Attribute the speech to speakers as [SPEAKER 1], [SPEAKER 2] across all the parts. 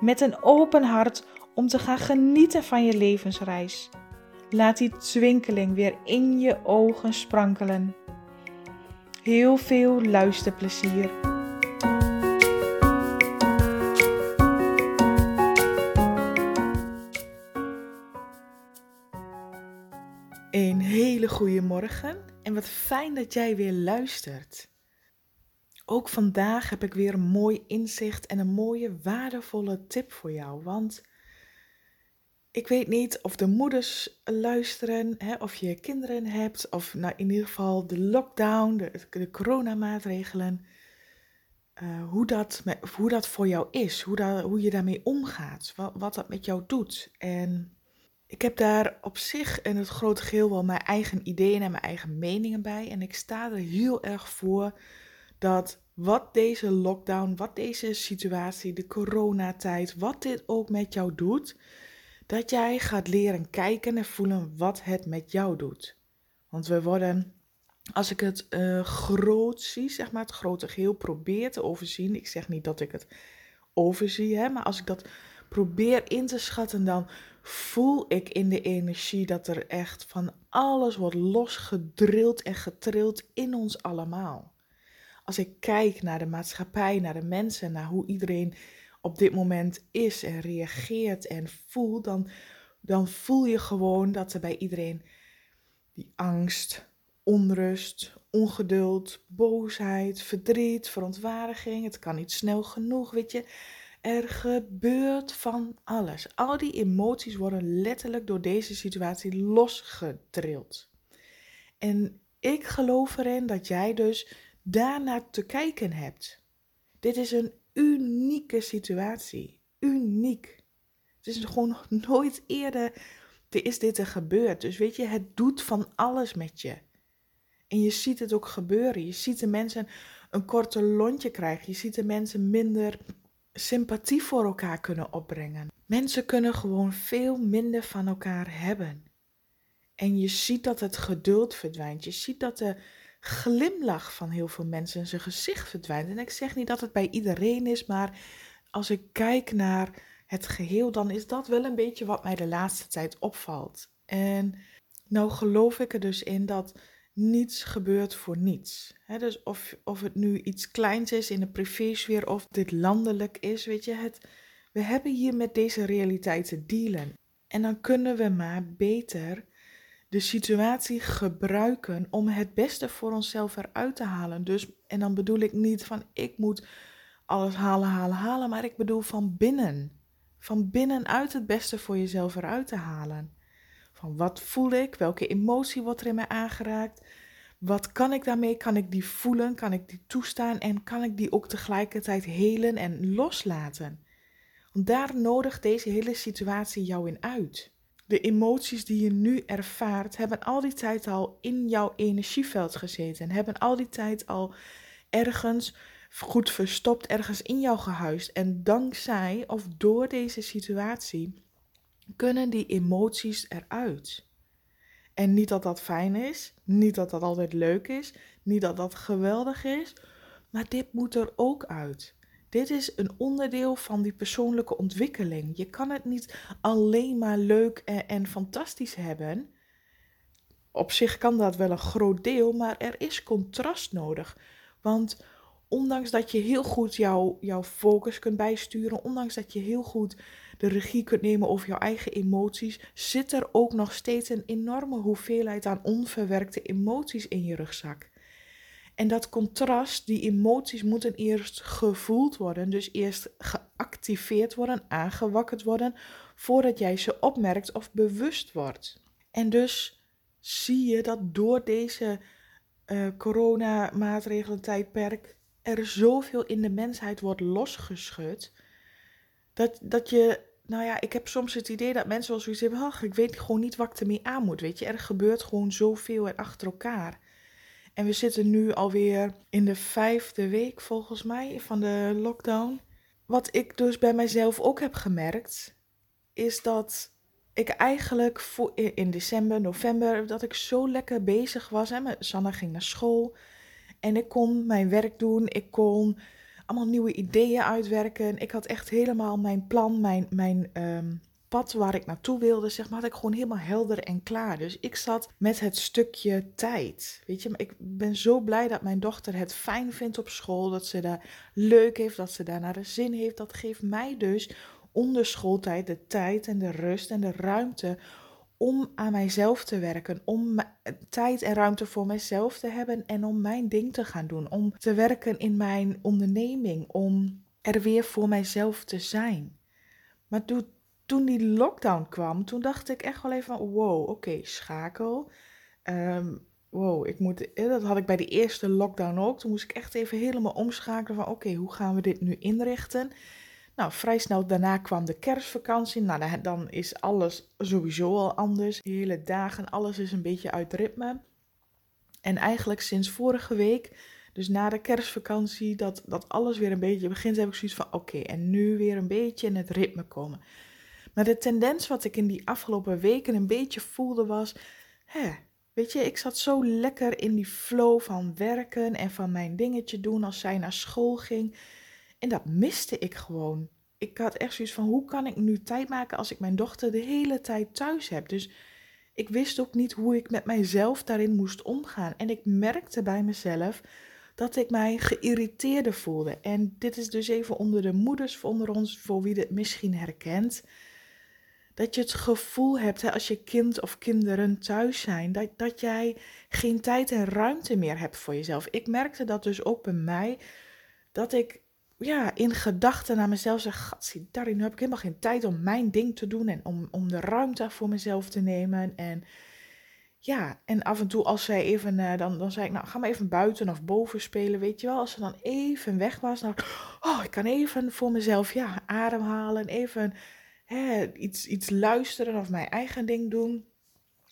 [SPEAKER 1] met een open hart om te gaan genieten van je levensreis. Laat die twinkeling weer in je ogen sprankelen. Heel veel luisterplezier. Een hele goede morgen en wat fijn dat jij weer luistert. Ook vandaag heb ik weer een mooi inzicht en een mooie waardevolle tip voor jou. Want ik weet niet of de moeders luisteren, hè, of je kinderen hebt, of nou in ieder geval de lockdown, de, de coronamaatregelen. Uh, hoe, dat hoe dat voor jou is, hoe, hoe je daarmee omgaat, wat, wat dat met jou doet. En ik heb daar op zich in het grote geheel wel mijn eigen ideeën en mijn eigen meningen bij. En ik sta er heel erg voor dat wat deze lockdown, wat deze situatie, de coronatijd, wat dit ook met jou doet, dat jij gaat leren kijken en voelen wat het met jou doet. Want we worden, als ik het uh, groot zie, zeg maar het grote geheel probeer te overzien, ik zeg niet dat ik het overzie, hè, maar als ik dat probeer in te schatten, dan voel ik in de energie dat er echt van alles wordt losgedrild en getrild in ons allemaal als ik kijk naar de maatschappij, naar de mensen, naar hoe iedereen op dit moment is en reageert en voelt, dan, dan voel je gewoon dat er bij iedereen die angst, onrust, ongeduld, boosheid, verdriet, verontwaardiging, het kan niet snel genoeg, weet je. Er gebeurt van alles. Al die emoties worden letterlijk door deze situatie losgedrild. En ik geloof erin dat jij dus daarnaar te kijken hebt. Dit is een unieke situatie. Uniek. Het is gewoon nooit eerder is dit er gebeurd. Dus weet je, het doet van alles met je. En je ziet het ook gebeuren. Je ziet de mensen een korte lontje krijgen. Je ziet de mensen minder sympathie voor elkaar kunnen opbrengen. Mensen kunnen gewoon veel minder van elkaar hebben. En je ziet dat het geduld verdwijnt. Je ziet dat de glimlach van heel veel mensen in zijn gezicht verdwijnt. En ik zeg niet dat het bij iedereen is, maar als ik kijk naar het geheel, dan is dat wel een beetje wat mij de laatste tijd opvalt. En nou geloof ik er dus in dat niets gebeurt voor niets. dus of, of het nu iets kleins is in de privésfeer of dit landelijk is, weet je, het, we hebben hier met deze realiteit te dealen. En dan kunnen we maar beter de situatie gebruiken om het beste voor onszelf eruit te halen. Dus, en dan bedoel ik niet van ik moet alles halen, halen, halen, maar ik bedoel van binnen. Van binnenuit het beste voor jezelf eruit te halen. Van wat voel ik? Welke emotie wordt er in mij aangeraakt? Wat kan ik daarmee? Kan ik die voelen? Kan ik die toestaan? En kan ik die ook tegelijkertijd helen en loslaten? Want daar nodigt deze hele situatie jou in uit. De emoties die je nu ervaart, hebben al die tijd al in jouw energieveld gezeten. Hebben al die tijd al ergens goed verstopt, ergens in jou gehuisd. En dankzij of door deze situatie kunnen die emoties eruit. En niet dat dat fijn is, niet dat dat altijd leuk is, niet dat dat geweldig is, maar dit moet er ook uit. Dit is een onderdeel van die persoonlijke ontwikkeling. Je kan het niet alleen maar leuk en, fantastisch hebben. Op zich kan dat wel een groot deel, maar er is contrast nodig. Want ondanks dat je heel goed jouw jouw focus kunt bijsturen, ondanks dat je heel goed de regie kunt nemen over jouw eigen emoties, zit er ook nog steeds een enorme hoeveelheid aan onverwerkte emoties in je rugzak. En dat contrast, die emoties moeten eerst gevoeld worden, dus eerst geactiveerd worden, aangewakkerd worden, voordat jij ze opmerkt of bewust wordt. En dus zie je dat door deze uh, coronamaatregelen tijdperk er zoveel in de mensheid wordt losgeschud, Dat, dat je, nou ja, ik heb soms het idee dat mensen wel zoiets hebben, ach, ik weet gewoon niet wat ik ermee aan moet. Weet je, er gebeurt gewoon zoveel en achter elkaar. En we zitten nu alweer in de vijfde week volgens mij van de lockdown. Wat ik dus bij mijzelf ook heb gemerkt, is dat ik eigenlijk in december, november, dat ik zo lekker bezig was. Hè. Sanna ging naar school en ik kon mijn werk doen. Ik kon allemaal nieuwe ideeën uitwerken. Ik had echt helemaal mijn plan, mijn, mijn ehm, pad waar ik naartoe wilde, zeg maar, had ik gewoon helemaal helder en klaar. Dus ik zat met het stukje tijd. Weet je, ik ben zo blij dat mijn dochter het fijn vindt op school, dat ze daar leuk heeft, dat ze daar naar de zin heeft. Dat geeft mij dus onder schooltijd de tijd en de rust en de ruimte om aan mijzelf te werken, om tijd en ruimte voor mijzelf te hebben en om mijn ding te gaan doen, om te werken in mijn onderneming, om er weer voor mijzelf te zijn. Maar toen die lockdown kwam, toen dacht ik echt wel even van, wow, oké, schakel. Um, wow, ik moet, dat had ik bij de eerste lockdown ook. Toen moest ik echt even helemaal omschakelen van, oké, hoe gaan we dit nu inrichten? Nou, vrij snel daarna kwam de kerstvakantie. Nou, dan is alles sowieso al anders. De hele dagen, alles is een beetje uit ritme. En eigenlijk sinds vorige week, dus na de kerstvakantie, dat, dat alles weer een beetje begint, heb ik zoiets van: oké, en nu weer een beetje in het ritme komen. Maar de tendens wat ik in die afgelopen weken een beetje voelde was: hè, weet je, ik zat zo lekker in die flow van werken en van mijn dingetje doen als zij naar school ging. En dat miste ik gewoon. Ik had echt zoiets van: hoe kan ik nu tijd maken als ik mijn dochter de hele tijd thuis heb? Dus ik wist ook niet hoe ik met mijzelf daarin moest omgaan. En ik merkte bij mezelf dat ik mij geïrriteerder voelde. En dit is dus even onder de moeders onder ons, voor wie dit misschien herkent. Dat je het gevoel hebt, hè, als je kind of kinderen thuis zijn, dat, dat jij geen tijd en ruimte meer hebt voor jezelf. Ik merkte dat dus ook bij mij, dat ik ja, in gedachten naar mezelf zeg, gatsie, daarin heb ik helemaal geen tijd om mijn ding te doen en om, om de ruimte voor mezelf te nemen. En ja, en af en toe als zij even, uh, dan, dan zei ik, nou ga maar even buiten of boven spelen, weet je wel. Als ze dan even weg was, dan, oh, ik kan even voor mezelf, ja, ademhalen, even iets, iets luisteren of mijn eigen ding doen.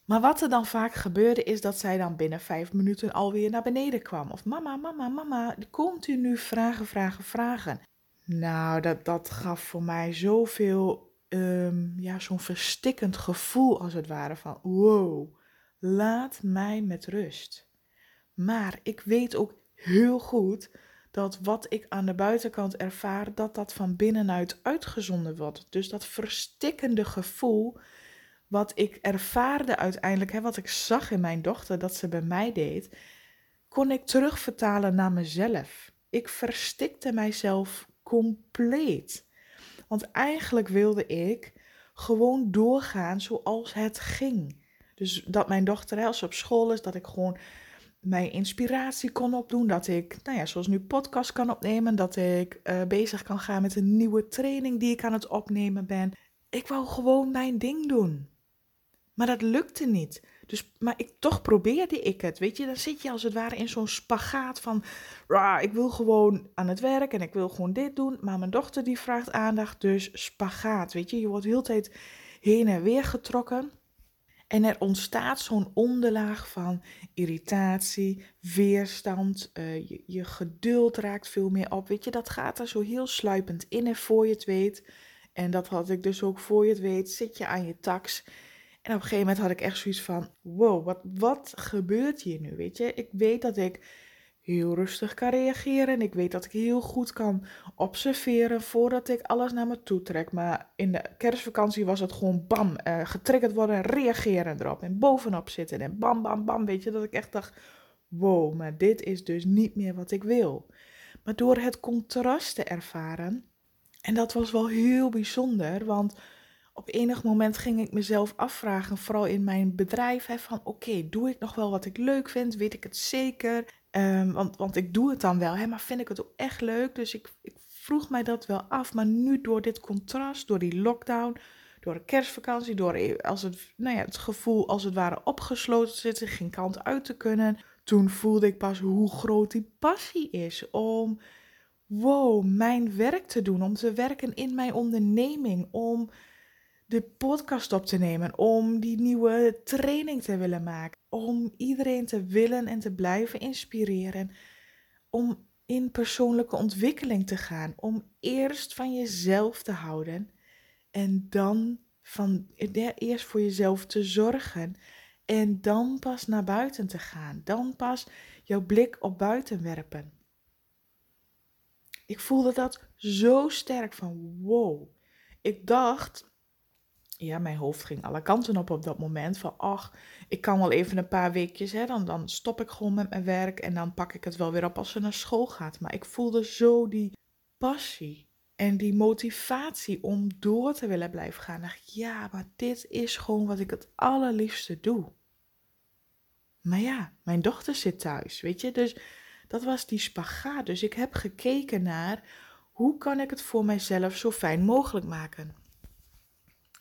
[SPEAKER 1] Maar wat er dan vaak gebeurde is dat zij dan binnen vijf minuten alweer naar beneden kwam. Of mama, mama, mama, komt u nu vragen, vragen, vragen. Nou, dat, dat gaf voor mij zoveel, um, ja, zo'n verstikkend gevoel als het ware van wow, laat mij met rust. Maar ik weet ook heel goed dat wat ik aan de buitenkant ervaar, dat dat van binnenuit uitgezonden wordt. Dus dat verstikkende gevoel wat ik ervaarde uiteindelijk, hè, wat ik zag in mijn dochter dat ze bij mij deed, kon ik terugvertalen naar mezelf. Ik verstikte mijzelf compleet. Want eigenlijk wilde ik gewoon doorgaan zoals het ging. Dus dat mijn dochter, als ze op school is, dat ik gewoon mijn inspiratie kon opdoen. Dat ik, nou ja, zoals nu podcast kan opnemen. Dat ik uh, bezig kan gaan met een nieuwe training die ik aan het opnemen ben. Ik wou gewoon mijn ding doen. Maar dat lukte niet. Dus, maar ik, toch probeerde ik het. Weet je, dan zit je als het ware in zo'n spagaat van. ik wil gewoon aan het werk en ik wil gewoon dit doen. Maar mijn dochter die vraagt aandacht, dus spagaat. Weet je, je wordt heel tijd heen en weer getrokken. En er ontstaat zo'n onderlaag van irritatie, weerstand. Uh, je, je, geduld raakt veel meer op. Weet je, dat gaat er zo heel sluipend in en voor je het weet. En dat had ik dus ook voor je het weet. Zit je aan je tax. En op een gegeven moment had ik echt zoiets van: wow, wat, wat gebeurt hier nu? Weet je, ik weet dat ik heel rustig kan reageren. En ik weet dat ik heel goed kan observeren voordat ik alles naar me toe trek. Maar in de kerstvakantie was het gewoon bam, uh, getriggerd worden, reageren erop. En bovenop zitten en bam, bam, bam. Weet je, dat ik echt dacht, wow, maar dit is dus niet meer wat ik wil. Maar door het contrast te ervaren, en dat was wel heel bijzonder, want op enig moment ging ik mezelf afvragen, vooral in mijn bedrijf, van oké, doe ik nog wel wat ik leuk vind? Weet ik het zeker? Um, want, want ik doe het dan wel, hè, maar vind ik het ook echt leuk? Dus ik, ik vroeg mij dat wel af. Maar nu door dit contrast, door die lockdown, door de kerstvakantie, door e, als het, nou ja, het gevoel als het ware opgesloten zitten, geen kant uit te kunnen. Toen voelde ik pas hoe groot die passie is om wow, mijn werk te doen, om te werken in mijn onderneming, om de podcast op te nemen, om die nieuwe training te willen maken, om iedereen te willen en te blijven inspireren, om in persoonlijke ontwikkeling te gaan, om eerst van jezelf te houden. En dan van eerst voor jezelf te zorgen. En dan pas naar buiten te gaan, dan pas jouw blik op buiten werpen. Ik voelde dat zo sterk van wow. Ik dacht, ja, mijn hoofd ging alle kanten op op dat moment. Van, ach, ik kan wel even een paar weekjes, hè, dan, dan stop ik gewoon met mijn werk en dan pak ik het wel weer op als ze naar school gaat. Maar ik voelde zo die passie en die motivatie om door te willen blijven gaan. Dacht, ja, maar dit is gewoon wat ik het allerliefste doe. Maar ja, mijn dochter zit thuis, weet je, dus dat was die spagaat. Dus ik heb gekeken naar hoe kan ik het voor mijzelf zo fijn mogelijk maken.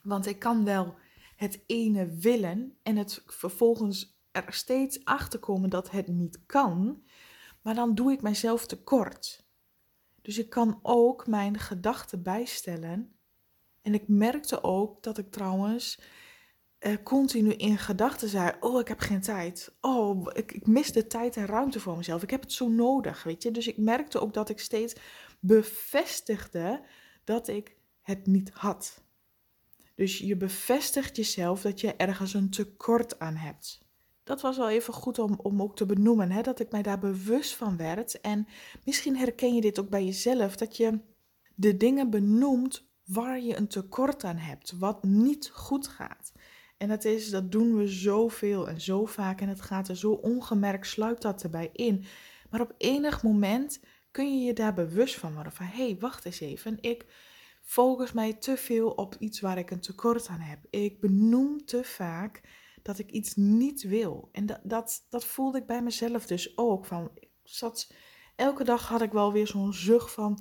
[SPEAKER 1] Want ik kan wel het ene willen en het vervolgens er steeds achter komen dat het niet kan, maar dan doe ik mijzelf tekort. Dus ik kan ook mijn gedachten bijstellen. En ik merkte ook dat ik trouwens uh, continu in gedachten zei: Oh, ik heb geen tijd. Oh, ik, ik mis de tijd en ruimte voor mezelf. Ik heb het zo nodig, weet je. Dus ik merkte ook dat ik steeds bevestigde dat ik het niet had. Dus je bevestigt jezelf dat je ergens een tekort aan hebt. Dat was wel even goed om, om ook te benoemen, hè? dat ik mij daar bewust van werd. En misschien herken je dit ook bij jezelf, dat je de dingen benoemt waar je een tekort aan hebt, wat niet goed gaat. En dat, is, dat doen we zoveel en zo vaak en het gaat er zo ongemerkt, sluipt dat erbij in. Maar op enig moment kun je je daar bewust van worden van, hé, hey, wacht eens even, ik focus mij te veel op iets waar ik een tekort aan heb. Ik benoem te vaak dat ik iets niet wil. En dat, dat, dat voelde ik bij mezelf dus ook. Van, ik zat, elke dag had ik wel weer zo'n zucht van,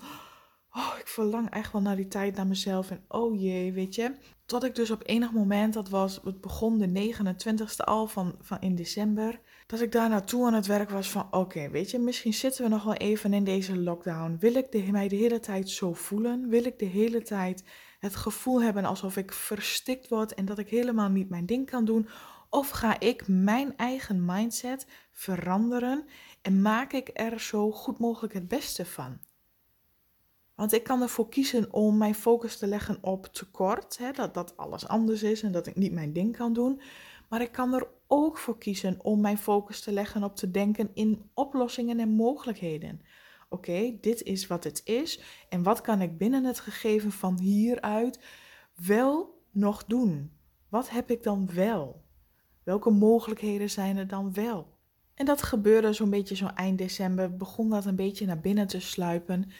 [SPEAKER 1] oh, ik verlang echt wel naar die tijd naar mezelf. En oh jee, weet je. Tot ik dus op enig moment, dat was, het begon de 29ste al van, van in december, dat ik daar naartoe aan het werk was van, oké, weet je, misschien zitten we nog wel even in deze lockdown. Wil ik de, mij de hele tijd zo voelen? Wil ik de hele tijd het gevoel hebben alsof ik verstikt word en dat ik helemaal niet mijn ding kan doen? Of ga ik mijn eigen mindset veranderen en maak ik er zo goed mogelijk het beste van? Want ik kan ervoor kiezen om mijn focus te leggen op tekort, hè, dat, dat alles anders is en dat ik niet mijn ding kan doen. Maar ik kan er ook voor kiezen om mijn focus te leggen op te denken in oplossingen en mogelijkheden. Oké, dit is wat het is en wat kan ik binnen het gegeven van hieruit wel nog doen? Wat heb ik dan wel? Welke mogelijkheden zijn er dan wel? En dat gebeurde zo'n beetje zo eind december, begon dat een beetje naar binnen te sluipen.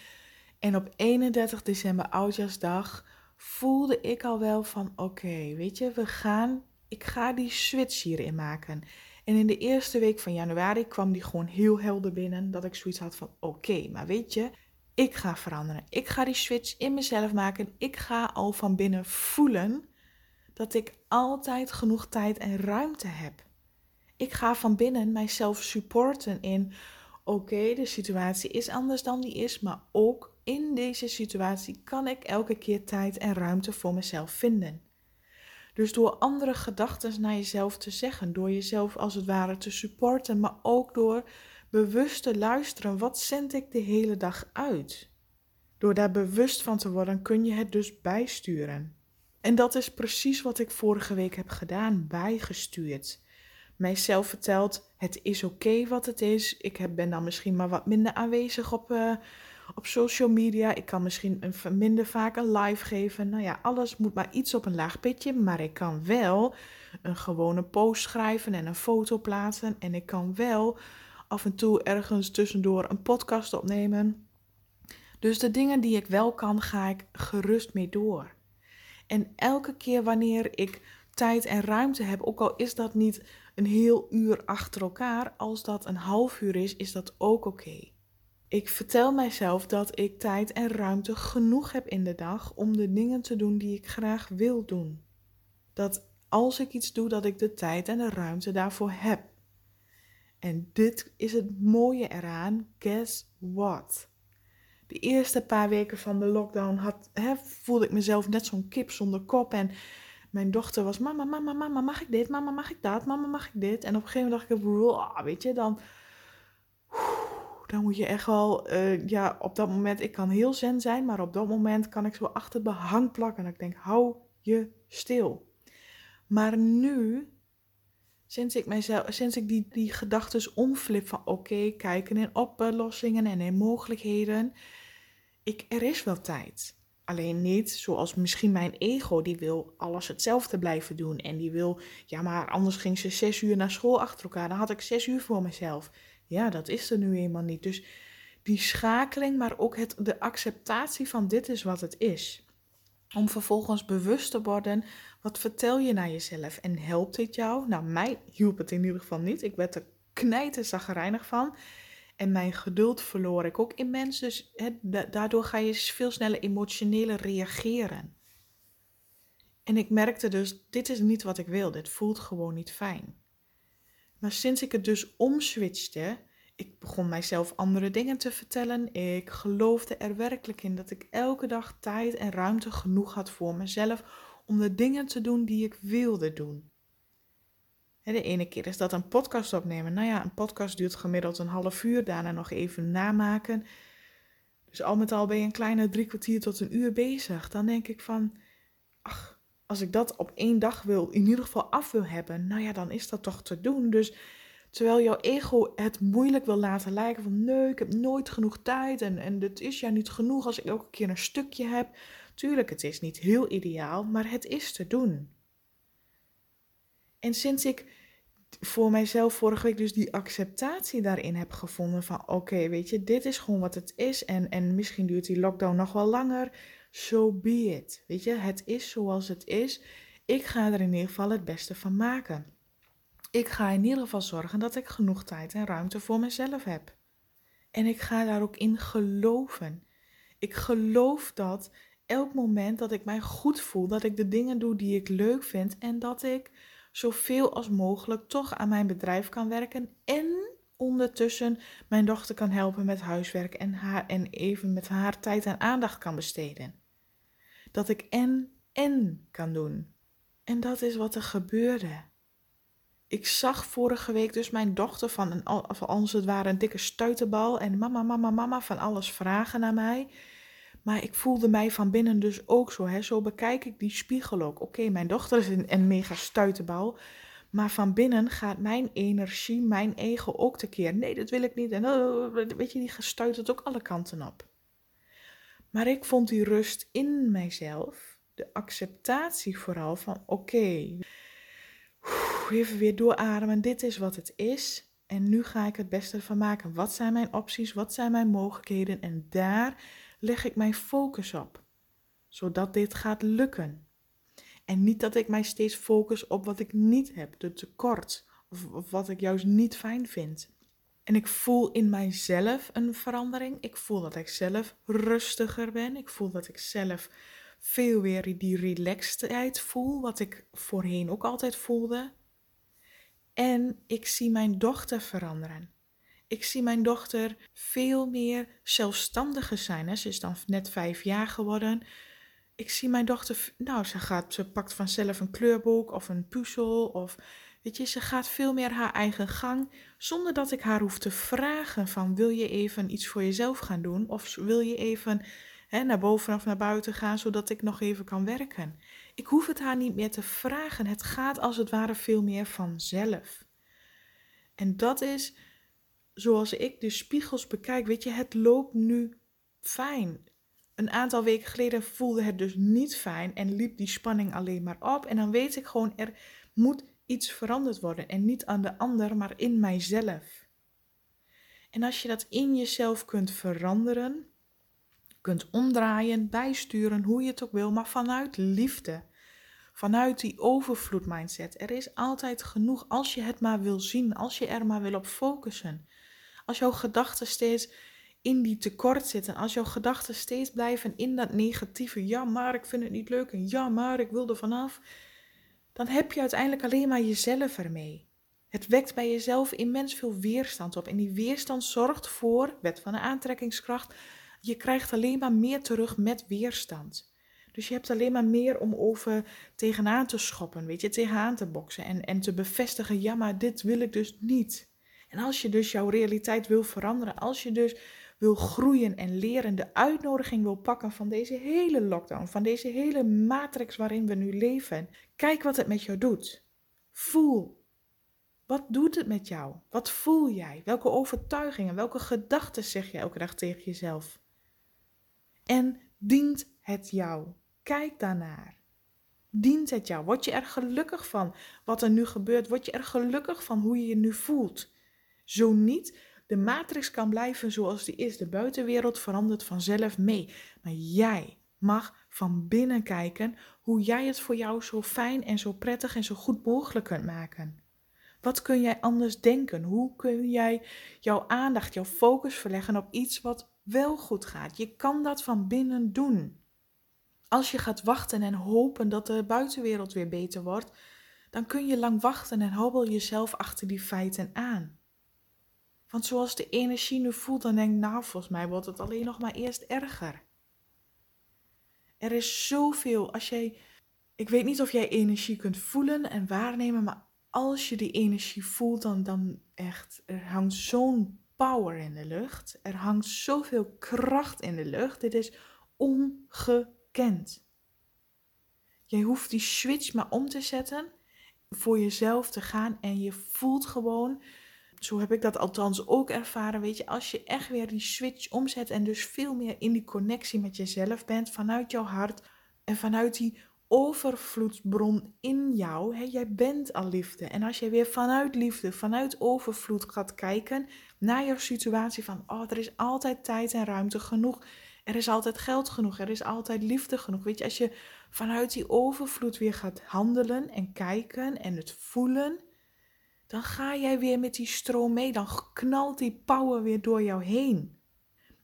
[SPEAKER 1] En op 31 december, oudjaarsdag, voelde ik al wel van oké, weet je, we gaan, ik ga die switch hierin maken. En in de eerste week van januari kwam die gewoon heel helder binnen, dat ik zoiets had van oké, maar weet je, ik ga veranderen. Ik ga die switch in mezelf maken. Ik ga al van binnen voelen dat ik altijd genoeg tijd en ruimte heb. Ik ga van binnen mijzelf supporten in oké, de situatie is anders dan die is, maar ook in deze situatie kan ik elke keer tijd en ruimte voor mezelf vinden. Dus door andere gedachten naar jezelf te zeggen, door jezelf als het ware te supporten, maar ook door bewust te luisteren, wat zend ik de hele dag uit? Door daar bewust van te worden, kun je het dus bijsturen. En dat is precies wat ik vorige week heb gedaan, bijgestuurd. Mijzelf verteld, het is oké wat het is. Ik ben dan misschien maar wat minder aanwezig op, uh, op social media. Ik kan misschien een, minder vaak een live geven. Nou ja, alles moet maar iets op een laag pitje. Maar ik kan wel een gewone post schrijven en een foto plaatsen. En ik kan wel af en toe ergens tussendoor een podcast opnemen. Dus de dingen die ik wel kan, ga ik gerust mee door. En elke keer wanneer ik tijd en ruimte heb, ook al is dat niet een heel uur achter elkaar, als dat een half uur is, is dat ook oké. Ik vertel mijzelf dat ik tijd en ruimte genoeg heb in de dag om de dingen te doen die ik graag wil doen. Dat als ik iets doe, dat ik de tijd en de ruimte daarvoor heb. En dit is het mooie eraan. Guess what? De eerste paar weken van de lockdown had, hè, voelde ik mezelf net zo'n kip zonder kop. En mijn dochter was, mama, mama, mama, mag ik dit? Mama, mag ik dat? Mama, mag ik dit? En op een gegeven moment dacht ik, weet je, dan, dan moet je echt wel, uh, ja, op dat moment, ik kan heel zen zijn, maar op dat moment kan ik zo achter het behang plakken. En ik denk, hou je stil. Maar nu, sinds ik, mijzelf, sinds ik die, die gedachten omflip van oké, kijken in oplossingen en in mogelijkheden, ik, er is wel tijd. Alleen niet zoals misschien mijn ego, die wil alles hetzelfde blijven doen. En die wil, ja, maar anders ging ze zes uur naar school achter elkaar. Dan had ik zes uur voor mezelf. Ja, dat is er nu eenmaal niet. Dus die schakeling, maar ook het, de acceptatie van dit is wat het is. Om vervolgens bewust te worden, wat vertel je naar jezelf? En helpt dit jou? Nou, mij hielp het in ieder geval niet. Ik werd er knijten zagrijnig van. En mijn geduld verloor ik ook immens. Dus daardoor ga je veel sneller emotioneel reageren. En ik merkte dus, dit is niet wat ik wil. Dit voelt gewoon niet fijn. Maar sinds ik het dus omswitchte, ik begon mijzelf andere dingen te vertellen. Ik geloofde er werkelijk in dat ik elke dag tijd en ruimte genoeg had voor mezelf om de dingen te doen die ik wilde doen. De ene keer is dat een podcast opnemen. Nou ja, een podcast duurt gemiddeld een half uur, daarna nog even namaken. Dus al met al ben je een kleine drie kwartier tot een uur bezig. Dan denk ik van, ach, als ik dat op één dag wil, in ieder geval af wil hebben, nou ja, dan is dat toch te doen. Dus terwijl jouw ego het moeilijk wil laten lijken van, nee, ik heb nooit genoeg tijd en, en het is ja niet genoeg als ik elke keer een stukje heb. Tuurlijk, het is niet heel ideaal, maar het is te doen. En sinds ik voor mijzelf vorige week dus die acceptatie daarin heb gevonden van oké, weet je, dit is gewoon wat het is en, en misschien duurt die lockdown nog wel langer, so be it. Weet je, het is zoals het is. Ik ga er in ieder geval het beste van maken. Ik ga in ieder geval zorgen dat ik genoeg tijd en ruimte voor mezelf heb. En ik ga daar ook in geloven. Ik geloof dat elk moment dat ik mij goed voel, dat ik de dingen doe die ik leuk vind en dat ik zoveel als mogelijk toch aan mijn bedrijf kan werken en ondertussen mijn dochter kan helpen met huiswerk en, haar, en even met haar tijd en aandacht kan besteden. Dat ik en en kan doen. En dat is wat er gebeurde. Ik zag vorige week dus mijn dochter van, een, als het ware een dikke stuiterbal en mama, mama, mama van alles vragen naar mij. Maar ik voelde mij van binnen dus ook zo. Hè? Zo bekijk ik die spiegel ook. Oké, mijn dochter is een, mega stuitenbal. Maar van binnen gaat mijn energie, mijn ego ook tekeer. Nee, dat wil ik niet. En uh, weet je, die gestuit het ook alle kanten op. Maar ik vond die rust in mijzelf. De acceptatie vooral van oké. even weer doorademen. Dit is wat het is. En nu ga ik het beste ervan maken. Wat zijn mijn opties? Wat zijn mijn mogelijkheden? En daar leg ik mijn focus op, zodat dit gaat lukken. En niet dat ik mij steeds focus op wat ik niet heb, de tekort, of, of wat ik juist niet fijn vind. En ik voel in mijzelf een verandering. Ik voel dat ik zelf rustiger ben. Ik voel dat ik zelf veel weer die relaxedheid voel, wat ik voorheen ook altijd voelde. En ik zie mijn dochter veranderen. Ik zie mijn dochter veel meer zelfstandiger zijn. Ze is dan net vijf jaar geworden. Ik zie mijn dochter, nou, ze, gaat, ze pakt vanzelf een kleurboek of een puzzel. Of weet je, ze gaat veel meer haar eigen gang. Zonder dat ik haar hoef te vragen: van wil je even iets voor jezelf gaan doen? Of wil je even hè, naar boven of naar buiten gaan zodat ik nog even kan werken? Ik hoef het haar niet meer te vragen. Het gaat als het ware veel meer vanzelf. En dat is zoals ik de spiegels bekijk, weet je, het loopt nu fijn. Een aantal weken geleden voelde het dus niet fijn en liep die spanning alleen maar op. En dan weet ik gewoon, er moet iets veranderd worden. En niet aan de ander, maar in mijzelf. En als je dat in jezelf kunt veranderen, kunt omdraaien, bijsturen, hoe je het ook wil, maar vanuit liefde. Vanuit die overvloed mindset. Er is altijd genoeg als je het maar wil zien, als je er maar wil op focussen. Als jouw gedachten steeds in die tekort zitten, als jouw gedachten steeds blijven in dat negatieve, ja maar ik vind het niet leuk en ja maar ik wil er vanaf, dan heb je uiteindelijk alleen maar jezelf ermee. Het wekt bij jezelf immens veel weerstand op en die weerstand zorgt voor, wet van de aantrekkingskracht, je krijgt alleen maar meer terug met weerstand. Dus je hebt alleen maar meer om over tegenaan te schoppen, weet je, tegenaan te boksen en, en te bevestigen, ja, maar dit wil ik dus niet. En als je dus jouw realiteit wil veranderen, als je dus wil groeien en leren, de uitnodiging wil pakken van deze hele lockdown, van deze hele matrix waarin we nu leven, kijk wat het met jou doet. Voel. Wat doet het met jou? Wat voel jij? Welke overtuigingen, welke gedachten zeg je elke dag tegen jezelf? En dient het jou? Kijk daarnaar. Dient het jou? Word je er gelukkig van wat er nu gebeurt? Word je er gelukkig van hoe je je nu voelt? Zo niet, de matrix kan blijven zoals die is. De buitenwereld verandert vanzelf mee. Maar jij mag van binnen kijken hoe jij het voor jou zo fijn en zo prettig en zo goed mogelijk kunt maken. Wat kun jij anders denken? Hoe kun jij jouw aandacht, jouw focus verleggen op iets wat wel goed gaat? Je kan dat van binnen doen. Als je gaat wachten en hopen dat de buitenwereld weer beter wordt, dan kun je lang wachten en hobbel jezelf achter die feiten aan. Want zoals de energie nu voelt, dan denk ik, nou, volgens mij wordt het alleen nog maar eerst erger. Er is zoveel, als jij, ik weet niet of jij energie kunt voelen en waarnemen, maar als je die energie voelt, dan, dan echt, er hangt zo'n power in de lucht. Er hangt zoveel kracht in de lucht. Dit is ongekend. Jij hoeft die switch maar om te zetten, voor jezelf te gaan en je voelt gewoon zo heb ik dat althans ook ervaren. Weet je, als je echt weer die switch omzet en dus veel meer in die connectie met jezelf bent, vanuit jouw hart en vanuit die overvloedsbron in jou. Hè, jij bent al liefde. En als jij weer vanuit liefde, vanuit overvloed gaat kijken naar jouw situatie van, oh, er is altijd tijd en ruimte genoeg. Er is altijd geld genoeg. Er is altijd liefde genoeg. Weet je, als je vanuit die overvloed weer gaat handelen en kijken en het voelen dan ga jij weer met die stroom mee. Dan knalt die power weer door jou heen.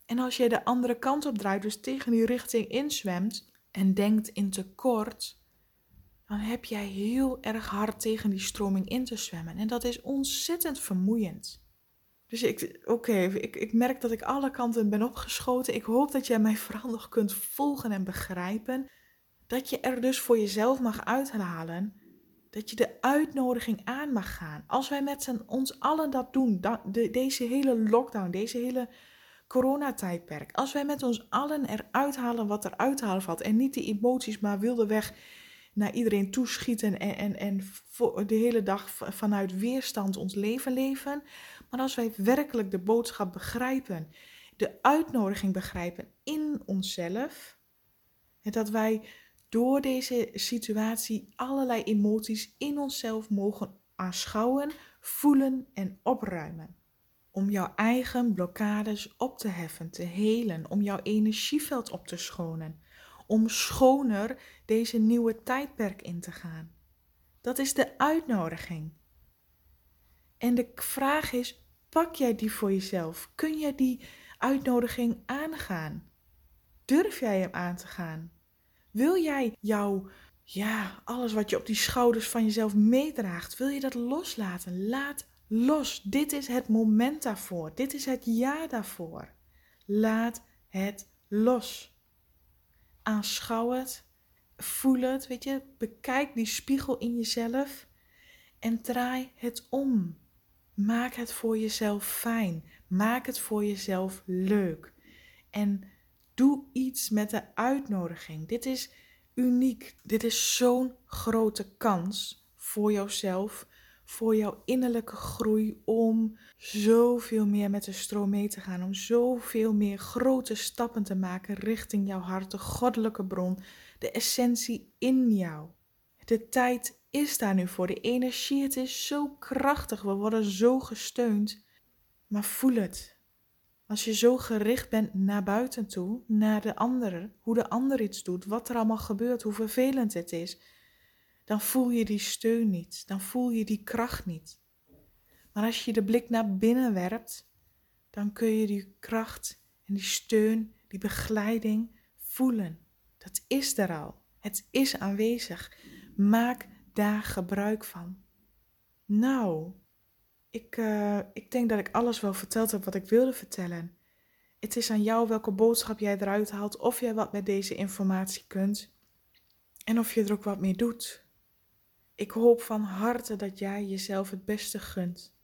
[SPEAKER 1] En als jij de andere kant op draait, dus tegen die richting inzwemt en denkt in tekort, dan heb jij heel erg hard tegen die stroming in te zwemmen. En dat is ontzettend vermoeiend. Dus ik, oké, ik, ik merk dat ik alle kanten ben opgeschoten. Ik hoop dat jij mij vooral nog kunt volgen en begrijpen. Dat je er dus voor jezelf mag uithalen dat je de uitnodiging aan mag gaan. Als wij met z'n ons allen dat doen, de, deze hele lockdown, deze hele coronatijdperk. Als wij met ons allen eruit halen wat er uithalen valt. En niet die emoties maar wilde weg naar iedereen toeschieten en, en, en de hele dag vanuit weerstand ons leven leven. Maar als wij werkelijk de boodschap begrijpen, de uitnodiging begrijpen in onszelf. En dat wij door deze situatie allerlei emoties in onszelf mogen aanschouwen, voelen en opruimen. Om jouw eigen blokkades op te heffen, te helen, om jouw energieveld op te schonen, om schoner deze nieuwe tijdperk in te gaan. Dat is de uitnodiging. En de vraag is: pak jij die voor jezelf? Kun jij die uitnodiging aangaan? Durf jij hem aan te gaan? Wil jij jouw, ja, alles wat je op die schouders van jezelf meedraagt, wil je dat loslaten? Laat los. Dit is het moment daarvoor. Dit is het jaar daarvoor. Laat het los. Aanschouw het. Voel het, weet je. Bekijk die spiegel in jezelf en draai het om. Maak het voor jezelf fijn. Maak het voor jezelf leuk. En Doe iets met de uitnodiging. Dit is uniek. Dit is zo'n grote kans voor jouzelf, voor jouw innerlijke groei, om zoveel meer met de stroom mee te gaan, om zoveel meer grote stappen te maken richting jouw hart, de goddelijke bron, de essentie in jou. De tijd is daar nu voor. De energie, het is zo krachtig. We worden zo gesteund. Maar voel het. Als je zo gericht bent naar buiten toe, naar de ander, hoe de ander iets doet, wat er allemaal gebeurt, hoe vervelend het is, dan voel je die steun niet, dan voel je die kracht niet. Maar als je de blik naar binnen werpt, dan kun je die kracht en die steun, die begeleiding voelen. Dat is er al. Het is aanwezig. Maak daar gebruik van. Nou, ik, uh, ik denk dat ik alles wel verteld heb wat ik wilde vertellen. Het is aan jou welke boodschap jij eruit haalt, of jij wat met deze informatie kunt en of je er ook wat mee doet. Ik hoop van harte dat jij jezelf het beste gunt.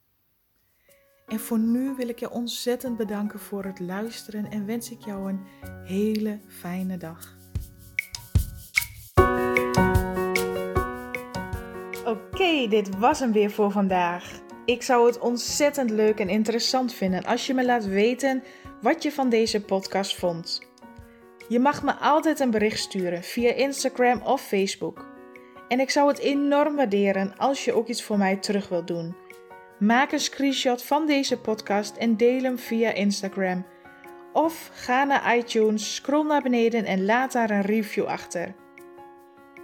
[SPEAKER 1] En voor nu wil ik je ontzettend bedanken voor het luisteren en wens ik jou een hele fijne dag. Oké, dit was hem weer voor vandaag. Ik zou het ontzettend leuk en interessant vinden als je me laat weten wat je van deze podcast vond. Je mag me altijd een bericht sturen via Instagram of Facebook. En ik zou het enorm waarderen als je ook iets voor mij terug wilt doen. Maak een screenshot van deze podcast en deel hem via Instagram. Of ga naar iTunes, scroll naar beneden en laat daar een review achter.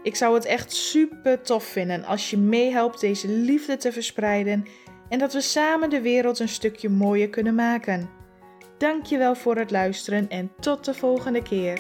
[SPEAKER 1] Ik zou het echt super tof vinden als je meehelpt deze liefde te verspreiden en dat we samen de wereld een stukje mooier kunnen maken. Dankjewel voor het luisteren en tot de volgende keer.